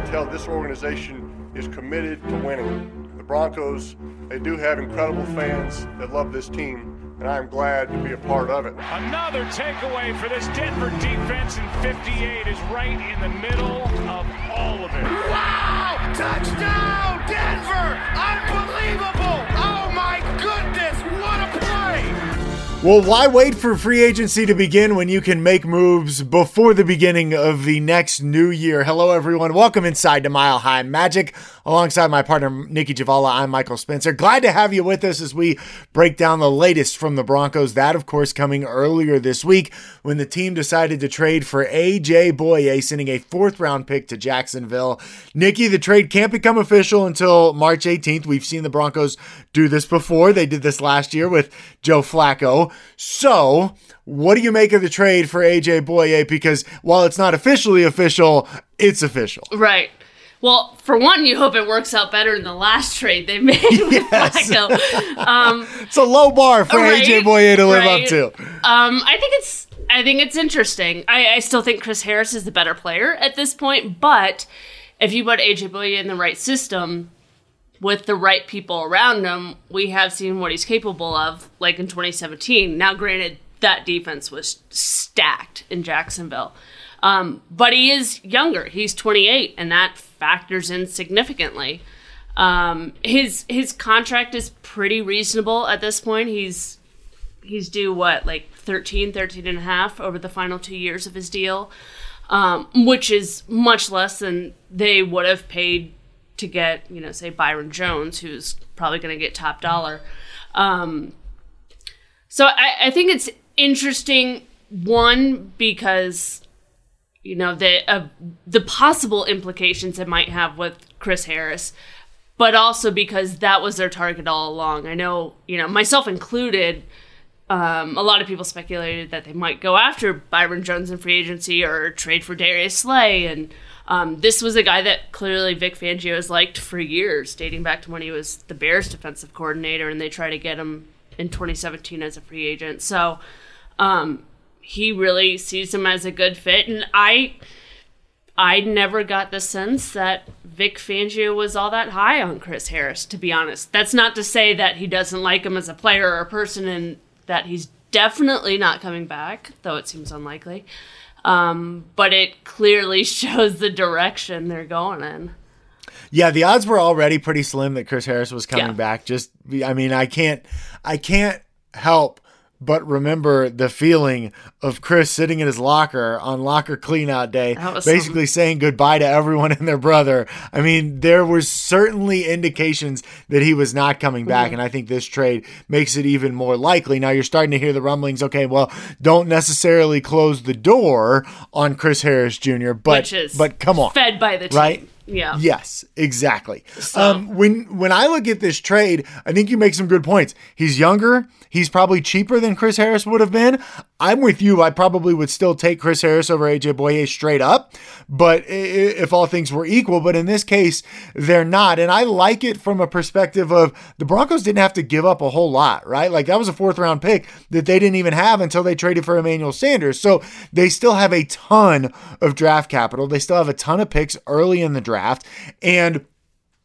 can tell this organization is committed to winning. The Broncos, they do have incredible fans that love this team, and I'm glad to be a part of it. Another takeaway for this Denver defense in 58 is right in the middle of all of it. Wow! Touchdown, Denver! Unbelievable! Oh my goodness, what a play! Well, why wait for free agency to begin when you can make moves before the beginning of the next new year? Hello, everyone. Welcome inside to Mile High Magic. Alongside my partner, Nicki Jhabvala, I'm Michael Spencer. Glad to have you with us as we break down the latest from the Broncos. That, of course, coming earlier this week when the team decided to trade for A.J. Bouye, sending a fourth round pick to Jacksonville. Nicki, the trade can't become official until March 18th. We've seen the Broncos do this before. They did this last year with Joe Flacco. So, what do you make of the trade for AJ Bouye? Because while it's not officially official, it's official. Right. Well, for one, you hope it works out better than the last trade they made with Yes. Um, It's a low bar for Right, AJ Bouye to live right. up to. um, I think it's I think it's interesting. I, I still think Chris Harris is the better player at this point, but if you put AJ Bouye in the right system with the right people around him, we have seen what he's capable of, like in 2017. Now, granted, that defense was stacked in Jacksonville. Um, but he is younger. He's 28, and that factors in significantly. Um, his his contract is pretty reasonable at this point. He's he's due what like 13 13 and a half over the final two years of his deal um, which is much less than they would have paid to get you know say byron jones who's probably going to get top dollar um, so I, I think it's interesting one because you know the uh, the possible implications it might have with chris harris but also because that was their target all along i know you know myself included um, a lot of people speculated that they might go after Byron Jones in free agency or trade for Darius Slay. And um, this was a guy that clearly Vic Fangio has liked for years, dating back to when he was the Bears defensive coordinator, and they tried to get him in 2017 as a free agent. So um, he really sees him as a good fit. And I. I never got the sense that Vic Fangio was all that high on Chris Harris, to be honest. That's not to say that he doesn't like him as a player or a person and that he's definitely not coming back, though it seems unlikely. Um, but it clearly shows the direction they're going in. Yeah, the odds were already pretty slim that Chris Harris was coming Yeah. back. Just, I mean, I can't, I can't help but remember the feeling of Chris sitting in his locker on locker cleanout day, basically saying goodbye to everyone and their brother. I mean, there were certainly indications that he was not coming back, Mm-hmm. and I think this trade makes it even more likely. Now you're starting to hear the rumblings. Okay, well, don't necessarily close the door on Chris Harris Jr., but but come on, fed by the team. right? Yeah. Yes, exactly. Um, when when I look at this trade, I think you make some good points. He's younger. He's probably cheaper than Chris Harris would have been. I'm with you. I probably would still take Chris Harris over AJ Bouye straight up, but if all things were equal, but in this case, they're not. And I like it from a perspective of the Broncos didn't have to give up a whole lot, right? Like that was a fourth round pick that they didn't even have until they traded for Emmanuel Sanders. So they still have a ton of draft capital. They still have a ton of picks early in the draft. And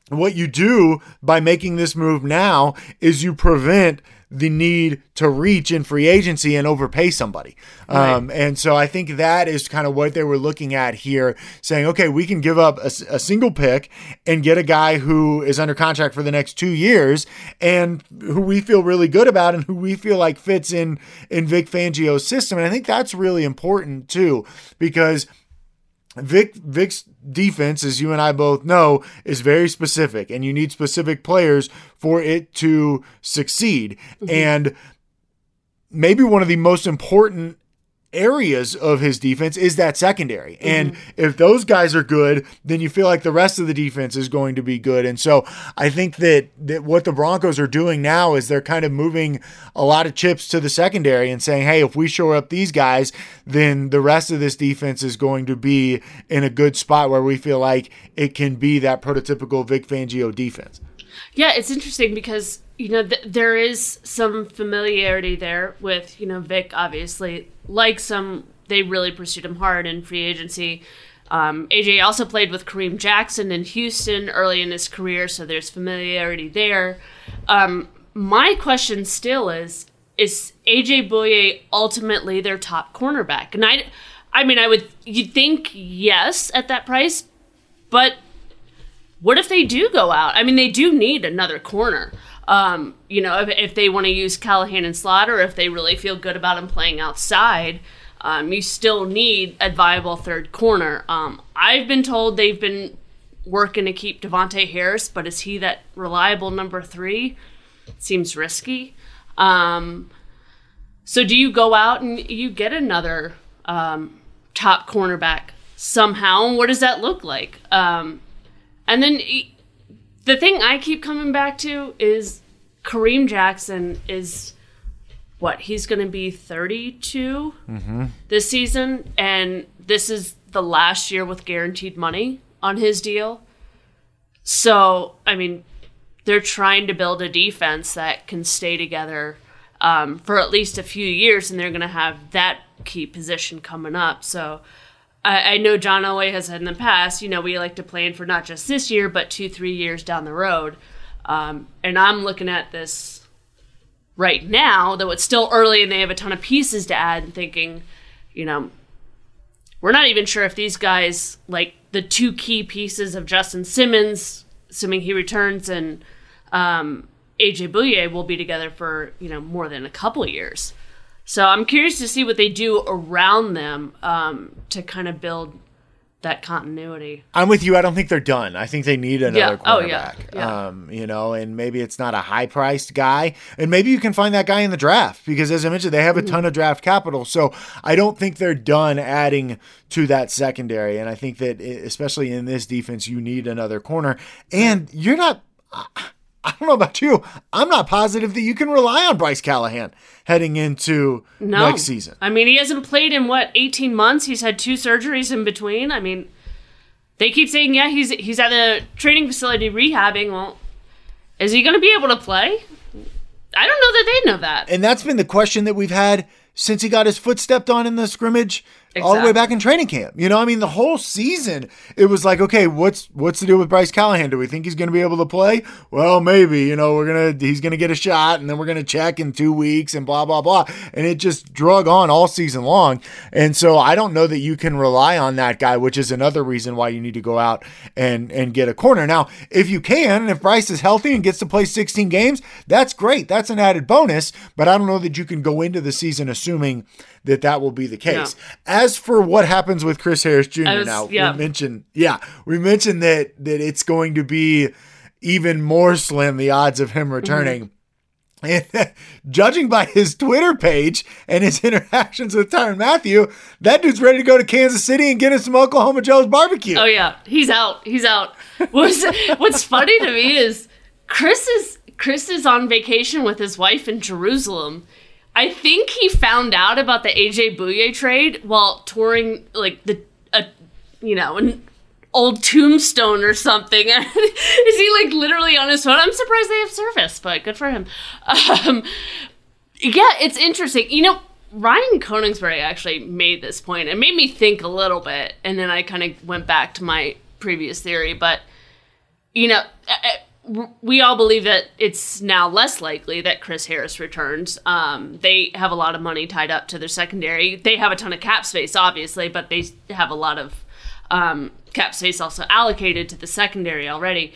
what you do by making this move now is you prevent the need to reach in free agency and overpay somebody. Um, and so I think that is kind of what they were looking at here, saying, okay, we can give up a single pick and get a guy who is under contract for the next two years and who we feel really good about and who we feel like fits in in Vic Fangio's system. And I think that's really important too, because Vic Vic's defense, as you and I both know, is very specific, and you need specific players for it to succeed. Mm-hmm. And maybe one of the most important areas of his defense is that secondary. Mm-hmm. And if those guys are good, then you feel like the rest of the defense is going to be good. And so I think that that what the Broncos are doing now is they're kind of moving a lot of chips to the secondary and saying, "Hey, if we shore up these guys, then the rest of this defense is going to be in a good spot where we feel like it can be that prototypical Vic Fangio defense." Yeah, it's interesting because you know th- there is some familiarity there with you know Vic. Obviously, like some they really pursued him hard in free agency. Um, AJ also played with Kareem Jackson in Houston early in his career, so there's familiarity there. Um, my question still is: Is AJ Bouye ultimately their top cornerback? And I, I mean, I would you'd think yes at that price, but what if they do go out? I mean, they do need another corner. Um, you know, if, if they want to use Callahan and Slaughter, if they really feel good about him playing outside, um, you still need a viable third corner. Um, I've been told they've been working to keep Davontae Harris, but is he that reliable number three? Seems risky. Um, so do you go out and you get another um, top cornerback somehow? And what does that look like? Um, and then the thing I keep coming back to is Kareem Jackson is what he's going to be 32 this season, and this is the last year with guaranteed money on his deal. So, I mean, they're trying to build a defense that can stay together um, for at least a few years, and they're going to have that key position coming up. So, I, I know John Elway has said in the past, you know, we like to plan for not just this year, but two, three years down the road. Um, and I'm looking at this right now, though it's still early and they have a ton of pieces to add, and thinking, you know, we're not even sure if these guys, like the two key pieces of Justin Simmons, assuming he returns, and um, AJ Bouye will be together for, you know, more than a couple years. So I'm curious to see what they do around them um, to kind of build that continuity. I'm with you. I don't think they're done. I think they need another Yeah. cornerback. Oh, yeah. Yeah. Um, you know, and maybe it's not a high priced guy, and maybe you can find that guy in the draft because, as I mentioned, they have a ton of draft capital. So I don't think they're done adding to that secondary, and I think that especially in this defense, you need another corner, and you're not. I don't know about you. I'm not positive that you can rely on Bryce Callahan heading into No. next season. I mean, he hasn't played in what 18 months. He's had two surgeries in between. I mean, they keep saying, yeah, he's he's at the training facility rehabbing. Well, is he going to be able to play? I don't know that they know that. And that's been the question that we've had since he got his foot stepped on in the scrimmage all the way back in training camp. You know, I mean, the whole season it was like, okay, what's what's the deal with Bryce Callahan? Do we think he's going to be able to play? Well, maybe. You know, we're gonna he's going to get a shot, and then we're going to check in two weeks, and blah blah blah. And it just drug on all season long. And so I don't know that you can rely on that guy, which is another reason why you need to go out and and get a corner. Now, if you can, and if Bryce is healthy and gets to play 16 games, that's great. That's an added bonus. But I don't know that you can go into the season assuming that that will be the case. As for what happens with Chris Harris Jr. Was- now, yeah. we mentioned, yeah, we mentioned that that it's going to be even more slim the odds of him returning. Mm-hmm. And judging by his Twitter page and his interactions with Tyrann Mathieu, that dude's ready to go to Kansas City and get him some Oklahoma Joe's barbecue. Oh yeah, he's out. He's out. What's What's funny to me is Chris is Chris is on vacation with his wife in Jerusalem. I think he found out about the AJ Bouye trade while touring like the a you know an old tombstone or something. is he like literally on his phone? I'm surprised they have service, but good for him. Um, yeah, it's interesting. You know, Ryan Koenigsberg actually made this point. It made me think a little bit, and then I kind of went back to my previous theory. But you know, we all believe that it's now less likely that Chris Harris returns. Um, they have a lot of money tied up to their secondary. They have a ton of cap space, obviously, but they have a lot of um, cap space also allocated to the secondary already.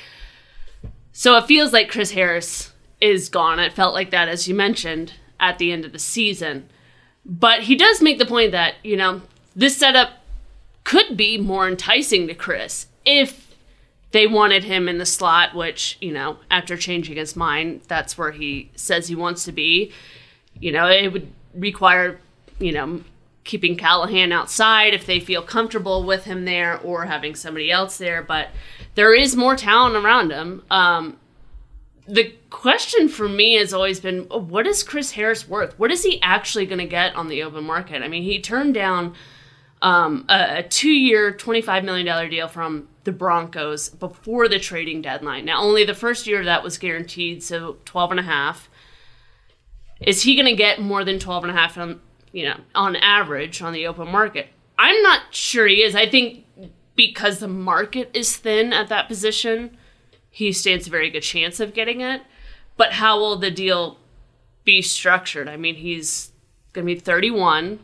So it feels like Chris Harris is gone. It felt like that, as you mentioned, at the end of the season. But he does make the point that, you know, this setup could be more enticing to Chris if they wanted him in the slot, which, you know, after changing his mind, that's where he says he wants to be. You know, it would require, you know, keeping Callahan outside if they feel comfortable with him there or having somebody else there. But there is more talent around him. Um, the question for me has always been what is Chris Harris worth? What is he actually going to get on the open market? I mean, he turned down um, a, a two year, $25 million deal from the Broncos before the trading deadline. Now, only the first year that was guaranteed, so 12 and a half. Is he going to get more than 12 and a half on, you know, on average on the open market? I'm not sure he is. I think because the market is thin at that position, he stands a very good chance of getting it. But how will the deal be structured? I mean, he's going to be 31.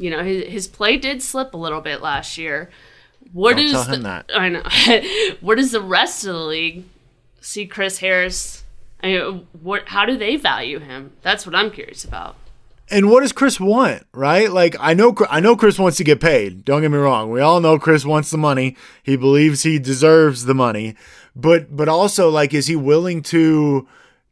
You know, his, his play did slip a little bit last year. What Don't is tell the, him that. I know. Where does the rest of the league see Chris Harris? I mean, what? How do they value him? That's what I'm curious about. And what does Chris want, right? Like I know I know Chris wants to get paid. Don't get me wrong. We all know Chris wants the money. He believes he deserves the money. But but also like is he willing to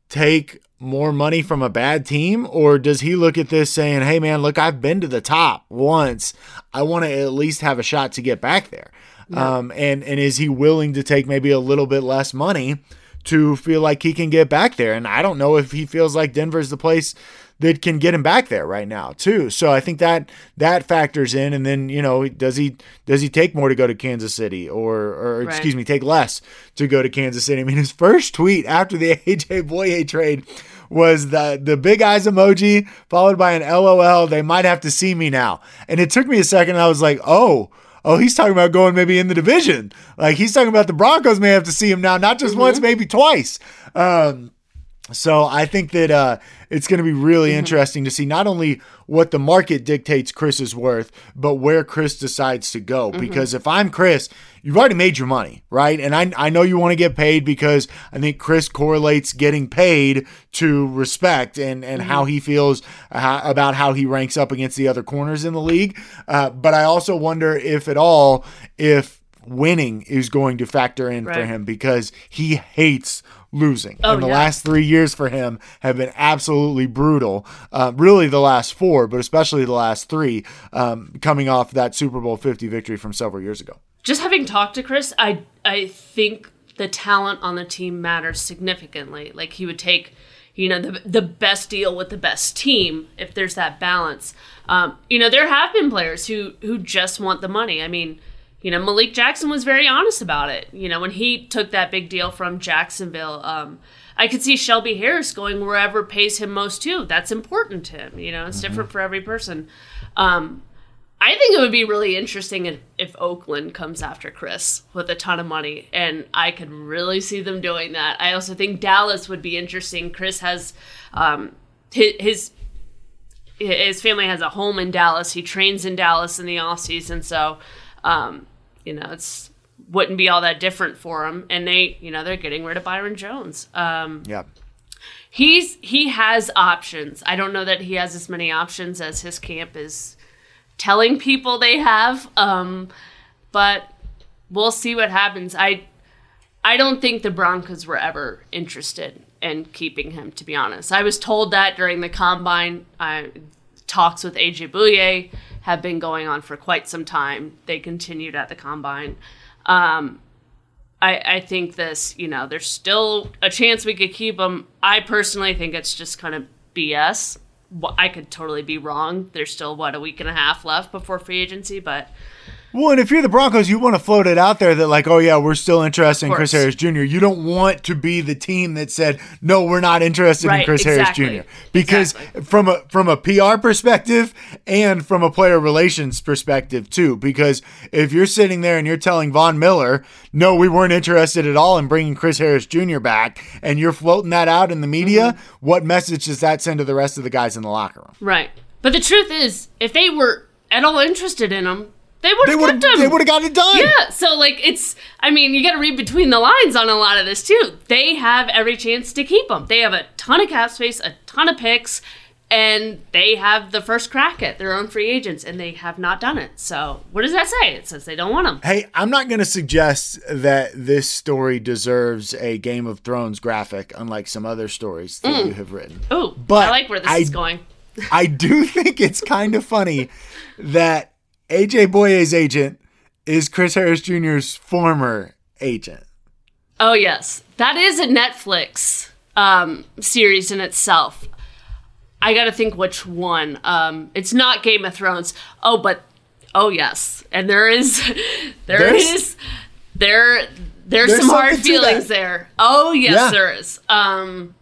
take more money from a bad team or does he look at this saying, "Hey man, look, I've been to the top once. I want to at least have a shot to get back there." Um and and is he willing to take maybe a little bit less money to feel like he can get back there? And I don't know if he feels like Denver's the place that can get him back there right now too. So I think that that factors in. And then you know, does he does he take more to go to Kansas City, or or Right. excuse me, take less to go to Kansas City? I mean, his first tweet after the AJ Bouye trade was the the big eyes emoji followed by an LOL. They might have to see me now, and it took me a second. I was like, oh. Oh, he's talking about going maybe in the division. Like he's talking about the Broncos may have to see him now, not just once, maybe twice. Um, so I think that uh, it's going to be really interesting to see not only what the market dictates Chris is worth, but where Chris decides to go. Because if I'm Chris, you've already made your money, right? And I, I know you want to get paid because I think Chris correlates getting paid to respect and, and how he feels uh, about how he ranks up against the other corners in the league. Uh, but I also wonder if at all, if winning is going to factor in for him because he hates losing. Oh, and the yeah. last three years for him have been absolutely brutal. Uh, really, the last four, but especially the last three, um, coming off that Super Bowl 50 victory from several years ago. Just having talked to Chris, I I think the talent on the team matters significantly. Like he would take, you know, the the best deal with the best team if there's that balance. Um, you know, there have been players who who just want the money. I mean, you know, Malik Jackson was very honest about it. You know, when he took that big deal from Jacksonville, um, I could see Shelby Harris going wherever pays him most too. That's important to him. You know, it's different for every person. Um, I think it would be really interesting if, if Oakland comes after Chris with a ton of money, and I could really see them doing that. I also think Dallas would be interesting. Chris has um, his, his his family has a home in Dallas. He trains in Dallas in the off season, so um, you know it's wouldn't be all that different for him. And they, you know, they're getting rid of Byron Jones. Um, Yeah. he's he has options. I don't know that he has as many options as his camp is telling people they have. Um, but we'll see what happens. I I don't think the Broncos were ever interested in keeping him. To be honest, I was told that during the combine. I, talks with AJ Bouye have been going on for quite some time. They continued at the combine. Um, I, I think this, you know, there's still a chance we could keep him. I personally think it's just kind of BS. I could totally be wrong. There's still, what, a week and a half left before free agency, but Well, and if you're the Broncos, you want to float it out there that, like, oh, yeah, we're still interested in Chris. Harris Jr. You don't want to be the team that said, no, we're not interested in Chris exactly. Harris Jr. Because Exactly. from a from a PR perspective and from a player relations perspective, too. Because if you're sitting there and you're telling Von Miller, no, we weren't interested at all in bringing Chris Harris Jr. back, and you're floating that out in the media, Mm-hmm. what message does that send to the rest of the guys in the locker room? right. But the truth is, if they were at all interested in him, they would have kept him. they would have got it done. Yeah, so like it's I mean, you got to read between the lines on a lot of this too. They have every chance to keep him. They have a ton of cap space, a ton of picks, and they have the first crack at their own free agents and they have not done it. So, what does that say? It says they don't want him. Hey, I'm not going to suggest that this story deserves a Game of Thrones graphic, unlike some other stories that mm. you have written. Oh, But I like where this I- is going. I do think it's kind of funny that AJ Bouye's agent is Chris Harris Jr.'s former agent. Oh yes, that is a Netflix um, series in itself. I got to think which one. Um, it's not Game of Thrones. Oh, but oh yes, and there is there There's- is there there's, There's some hard feelings there. Oh yes, Yeah. there is. Um,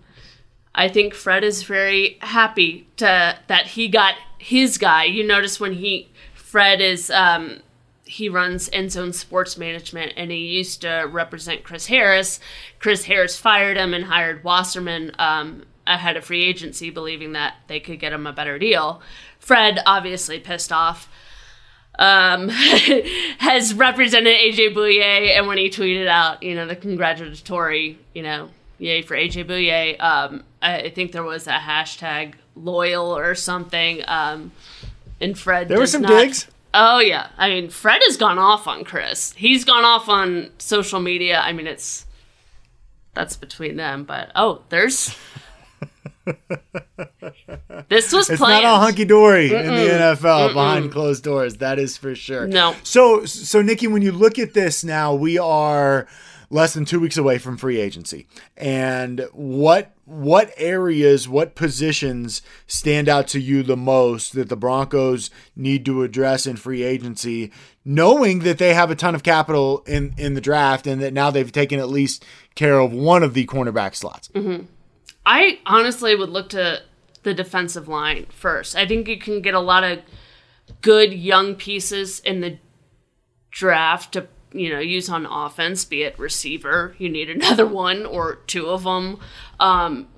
I think Fred is very happy to that he got his guy. You notice when he Fred is um, he runs End Zone Sports Management, and he used to represent Chris Harris. Chris Harris fired him and hired Wasserman um, ahead of free agency, believing that they could get him a better deal. Fred, obviously pissed off, um, has represented AJ Bouye, and when he tweeted out, you know, the congratulatory, you know, yay for AJ Bouye, um, I think there was a hashtag loyal or something. Um, and Fred, There were some not- digs. Oh yeah, I mean Fred has gone off on Chris. He's gone off on social media. I mean it's that's between them, but oh, there's this was It's planned. not all hunky dory in the NFL behind closed doors. That is for sure. No. So, so Nicki, when you look at this now, we are less than two weeks away from free agency, and what what areas, what positions stand out to you the most that the Broncos need to address in free agency, knowing that they have a ton of capital in in the draft, and that now they've taken at least care of one of the cornerback slots. Mm-hmm. I honestly would look to the defensive line first. I think you can get a lot of good young pieces in the draft to you know use on offense. Be it receiver, you need another one or two of them. Um,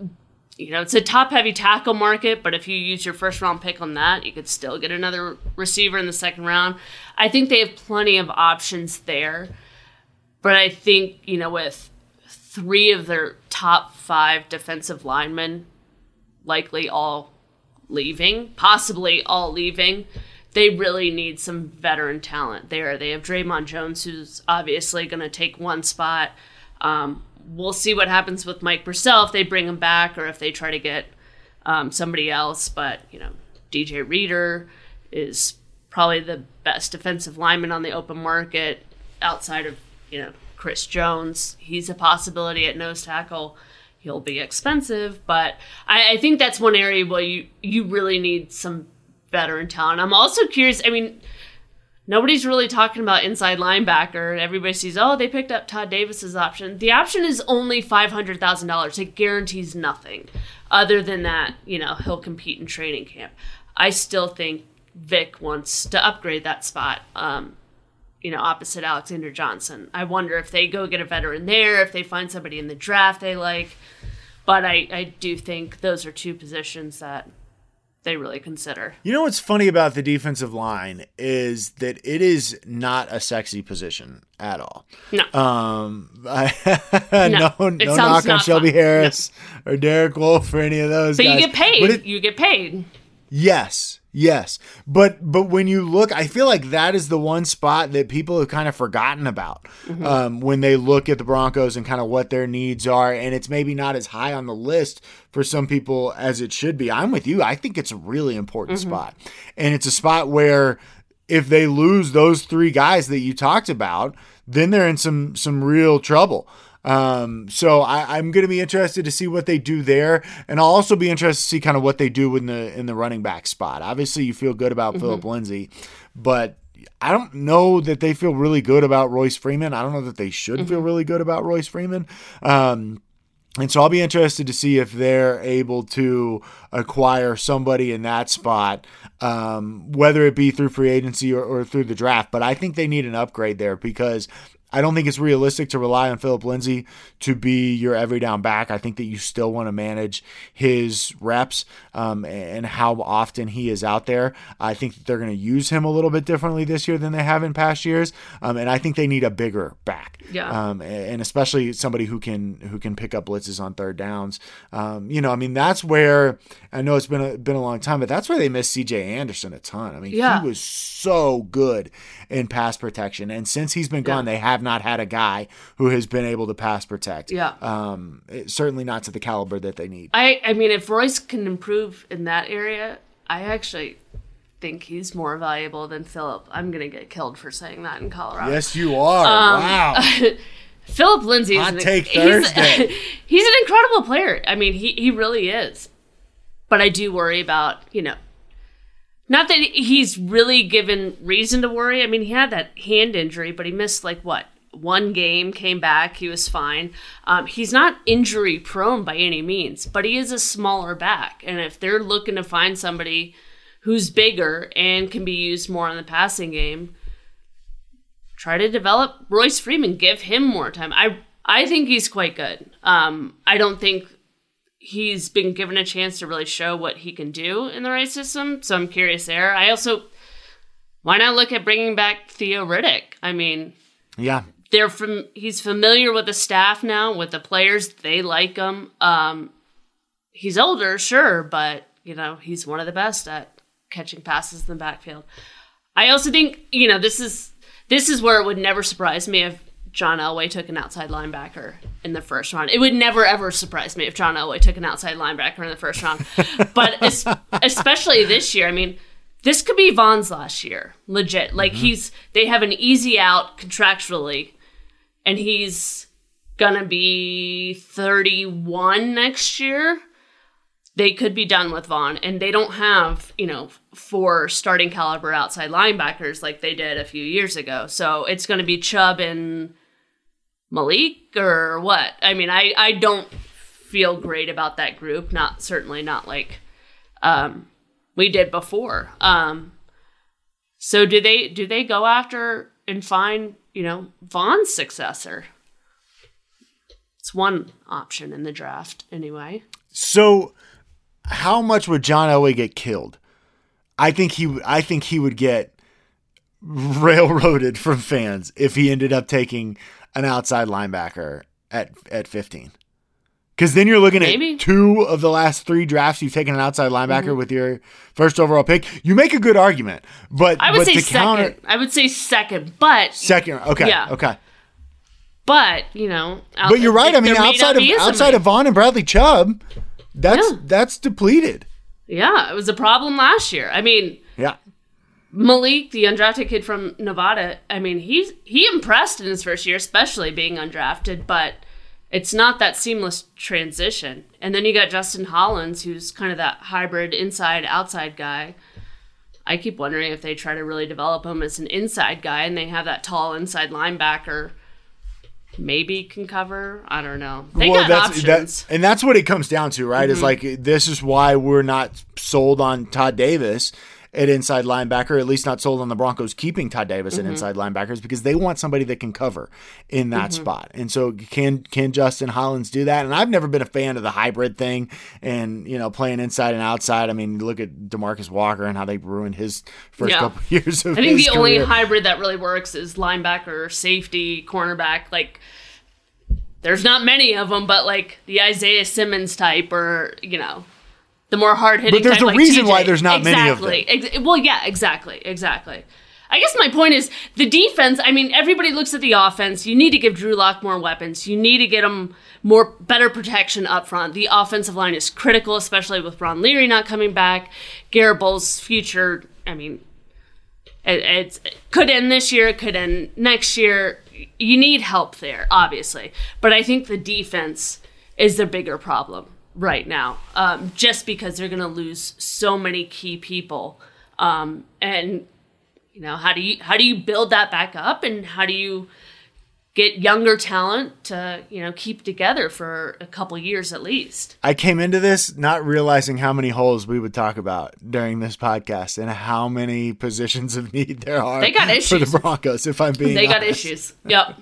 you know, it's a top heavy tackle market, but if you use your first round pick on that, you could still get another receiver in the second round. I think they have plenty of options there. But I think, you know, with three of their top five defensive linemen likely all leaving, possibly all leaving, they really need some veteran talent there. They have Dre'Mont Jones, who's obviously going to take one spot. Um, we'll see what happens with Mike Purcell if they bring him back or if they try to get um, somebody else. But, you know, DJ Reader is probably the best defensive lineman on the open market outside of, you know, Chris Jones. He's a possibility at nose tackle. He'll be expensive, but I, I think that's one area where you, you really need some veteran talent. I'm also curious. I mean, nobody's really talking about inside linebacker. Everybody sees, oh, they picked up Todd Davis's option. The option is only five hundred thousand dollars. It guarantees nothing. Other than that, you know, he'll compete in training camp. I still think Vic wants to upgrade that spot. Um, you know, opposite Alexander Johnson. I wonder if they go get a veteran there, if they find somebody in the draft they like. But I, I do think those are two positions that they really consider. You know what's funny about the defensive line is that it is not a sexy position at all. No. Um, I, No, no, no knock on Shelby fun. Harris or Derek Wolfe or any of those but guys. you get paid. It- you get paid. Yes, yes. But but when you look, I feel like that is the one spot that people have kind of forgotten about Mm-hmm. um, when they look at the Broncos and kind of what their needs are, and it's maybe not as high on the list for some people as it should be. I'm with you. I think it's a really important Mm-hmm. spot, and it's a spot where if they lose those three guys that you talked about, then they're in some some real trouble. Um, so I, I'm going to be interested to see what they do there, and I'll also be interested to see kind of what they do in the in the running back spot. Obviously, you feel good about Philip Lindsay, but I don't know that they feel really good about Royce Freeman. I don't know that they should feel really good about Royce Freeman. Um, and so I'll be interested to see if they're able to acquire somebody in that spot, um, whether it be through free agency or, or through the draft. But I think they need an upgrade there because I don't think it's realistic to rely on Philip Lindsay to be your every down back. I think that you still want to manage his reps um, and how often he is out there. I think that they're going to use him a little bit differently this year than they have in past years. Um, and I think they need a bigger back. Yeah. Um, and especially somebody who can who can pick up blitzes on third downs. Um, you know, I mean, that's where I know it's been a, been a long time, but that's where they missed C.J. Anderson a ton. I mean, Yeah. he was so good in pass protection, and since he's been gone, Yeah. they have not had a guy who has been able to pass protect. Yeah. Um, it- certainly not to the caliber that they need. I, I mean, if Royce can improve in that area, I actually think he's more valuable than Philip. I'm going to get killed for saying that in Colorado. Yes, you are. Um, wow. Philip Lindsay is an, take he's, he's an incredible player. I mean, he, he really is. But I do worry about, you know, not that he's really given reason to worry. I mean, he had that hand injury, but he missed like what? One game, came back, he was fine. Um, he's not injury prone by any means, but he is a smaller back. And if they're looking to find somebody who's bigger and can be used more in the passing game, try to develop Royce Freeman, give him more time. I I think he's quite good. Um, I don't think he's been given a chance to really show what he can do in the right system. So I'm curious there. I also why not look at bringing back Theo Riddick? I mean, Yeah. they're from he's familiar with the staff now, with the players. They like him. Um, he's older, sure, but you know he's one of the best at catching passes in the backfield. I also think you know this is this is where it would never surprise me if John Elway took an outside linebacker in the first round. It would never ever surprise me if John Elway took an outside linebacker in the first round. but es- especially this year, I mean, this could be Von's last year, legit. Like mm-hmm. he's they have an easy out contractually, and he's gonna be 31 next year. They could be done with Von, and they don't have, you know, four starting caliber outside linebackers like they did a few years ago. So it's going to be Chubb and Malik or what? I mean, I I don't feel great about that group. Not certainly not like um, we did before. Um, so do they do they go after and find you know Von's successor? It's one option in the draft, anyway. So, how much would John Elway get killed? I think he. I think he would get railroaded from fans if he ended up taking an outside linebacker at at fifteen. Because then you're looking Maybe. at two of the last three drafts you've taken an outside linebacker Mm-hmm. with your first overall pick. You make a good argument, but I would but say second. counter I would say second, but second. Okay, Yeah. okay. but you know. out- But you're right. I mean, outside of outside of Von and Bradley Chubb, that's Yeah. that's depleted. yeah, it was a problem last year. I mean, Yeah. Malik, the undrafted kid from Nevada, I mean, he's he impressed in his first year, especially being undrafted, but it's not that seamless transition. And then you got Justin Hollins, who's kind of that hybrid inside outside guy. I keep wondering if they try to really develop him as an inside guy and they have that tall inside linebacker maybe can cover. I don't know. They got options. Mm-hmm. That, and that's what it comes down to, right? Is like this is why we're not sold on Todd Davis at inside linebacker, at least not sold on the Broncos keeping Todd Davis Mm-hmm. at inside linebackers because they want somebody that can cover in that spot. And so can can Justin Hollins do that? And I've never been a fan of the hybrid thing and you know playing inside and outside. I mean, look at Demarcus Walker and how they ruined his first Yeah. couple years of I think the only hybrid that really works is linebacker, safety, cornerback. Like, there's not many of them, but like the Isaiah Simmons type, or you know, the more hard hitting. But there's type, a like reason TJ. why there's not many of them. exactly. Well, yeah, exactly, exactly. I guess my point is the defense. I mean, everybody looks at the offense. You need to give Drew Lock more weapons. You need to get him more better protection up front. The offensive line is critical, especially with Ron Leary not coming back. Garett Bolles' future. I mean, it, it could end this year, it could end next year. You need help there, obviously. But I think the defense is the bigger problem right now, um, just because they're going to lose so many key people. Um, and you know, how do you how do you build that back up, and how do you get younger talent to you know keep together for a couple years at least? I came into this not realizing how many holes we would talk about during this podcast and how many positions of need there are They got issues for the Broncos, if I'm being They got issues. Yep.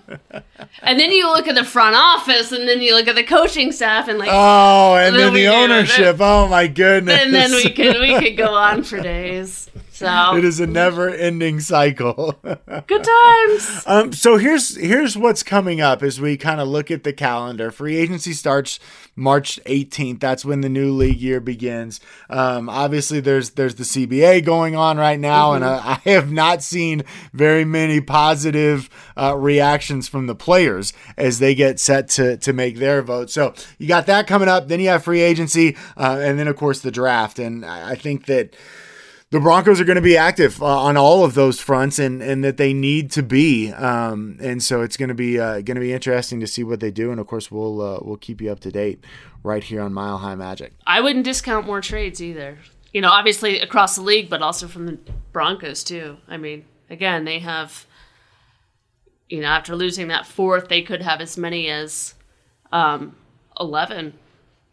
and then you look at the front office, and then you look at the coaching staff, and like, Oh, and Then then we the ownership. Oh my goodness. and then we could we could go on for days. So It is a never-ending cycle. good times. Um, so here's here's what's coming up as we kind of look at the calendar. Free agency starts March 18th. That's when the new league year begins. Um, obviously, there's there's the CBA going on right now, and uh, I have not seen very many positive uh, reactions from the players as they get set to to make their vote. So you got that coming up. Then you have free agency, uh, and then of course the draft. And I I think that the Broncos are going to be active uh, on all of those fronts, and, and that they need to be. Um, and so it's going to be uh, going to be interesting to see what they do. And of course, we'll uh, we'll keep you up to date right here on Mile High Magic. I wouldn't discount more trades either. You know, obviously across the league, but also from the Broncos too. I mean, again, they have. You know, after losing that fourth, they could have as many as um, eleven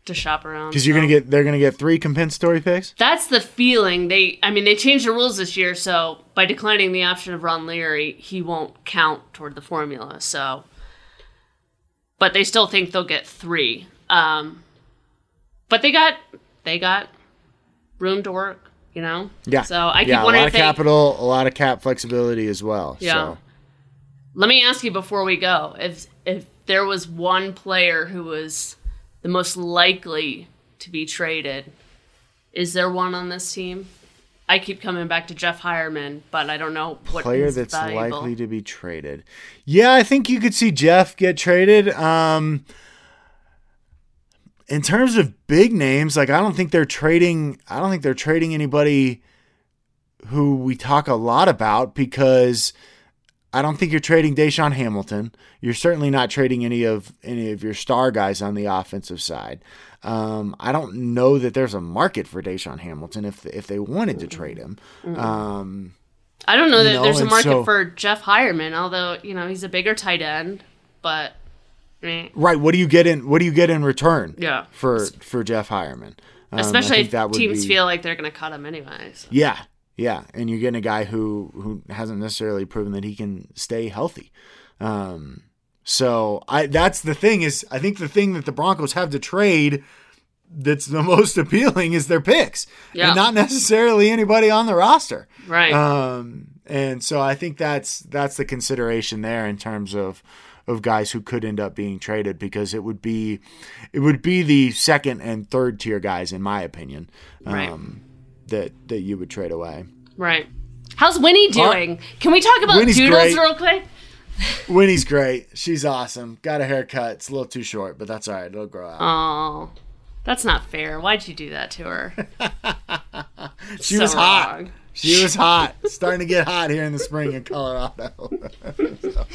to shop around. Because you're so. gonna get they're gonna get three compensatory picks. That's the feeling. They, I mean, they changed the rules this year, so by declining the option of Ron Leary, he won't count toward the formula. So, but they still think they'll get three. Um, but they got they got room to work, you know. Yeah. So I keep yeah, a lot of they, capital, a lot of cap flexibility as well. Yeah. So. Let me ask you before we go if if there was one player who was the most likely to be traded, is there one on this team? I keep coming back to Jeff Heuerman, but I don't know what player that's valuable. likely to be traded. Yeah, I think you could see Jeff get traded. Um, in terms of big names, like I don't think they're trading. I don't think they're trading anybody who we talk a lot about because I don't think you're trading DaeSean Hamilton. You're certainly not trading any of any of your star guys on the offensive side. Um, I don't know that there's a market for DaeSean Hamilton if if they wanted to trade him. Um, I don't know that you know, there's a market so- for Jeff Heuerman, although you know he's a bigger tight end, but eh, Right. What do you get in? What do you get in return? Yeah. For for Jeff Heuerman, Um, especially if teams be- feel like they're going to cut him anyways. Yeah, yeah, and you're getting a guy who who hasn't necessarily proven that he can stay healthy. Um, so I that's the thing is I think the thing that the Broncos have to trade that's the most appealing is their picks, Yeah. and not necessarily anybody on the roster. Right. Um, and so I think that's that's the consideration there in terms of of guys who could end up being traded because it would be it would be the second and third tier guys in my opinion Right. um, that that you would trade away. right. How's Winnie doing? Can we talk about Winnie's Doodles great. real quick? Winnie's great. She's awesome. Got a haircut. It's a little too short, but that's all right. It'll grow out. Oh, that's not fair. Why'd you do that to her? she so was hot. wrong. She was hot. Starting to get hot here in the spring in Colorado. So.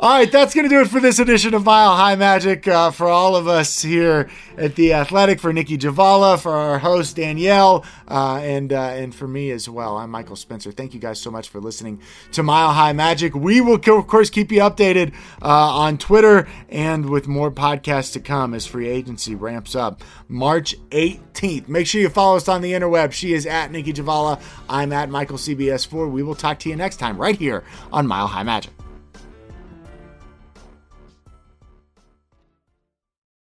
All right, that's going to do it for this edition of Mile High Magic. Uh, for all of us here at the Athletic, for Nicki Jhabvala, for our host Danielle, uh, and uh, and for me as well. I'm Michael Spencer. Thank you guys so much for listening to Mile High Magic. We will, of course, keep you updated uh, on Twitter and with more podcasts to come as free agency ramps up March 18th. Make sure you follow us on the interweb. She is at Nicki Jhabvala. I'm at Michael CBS4. We will talk to you next time right here on Mile High Magic.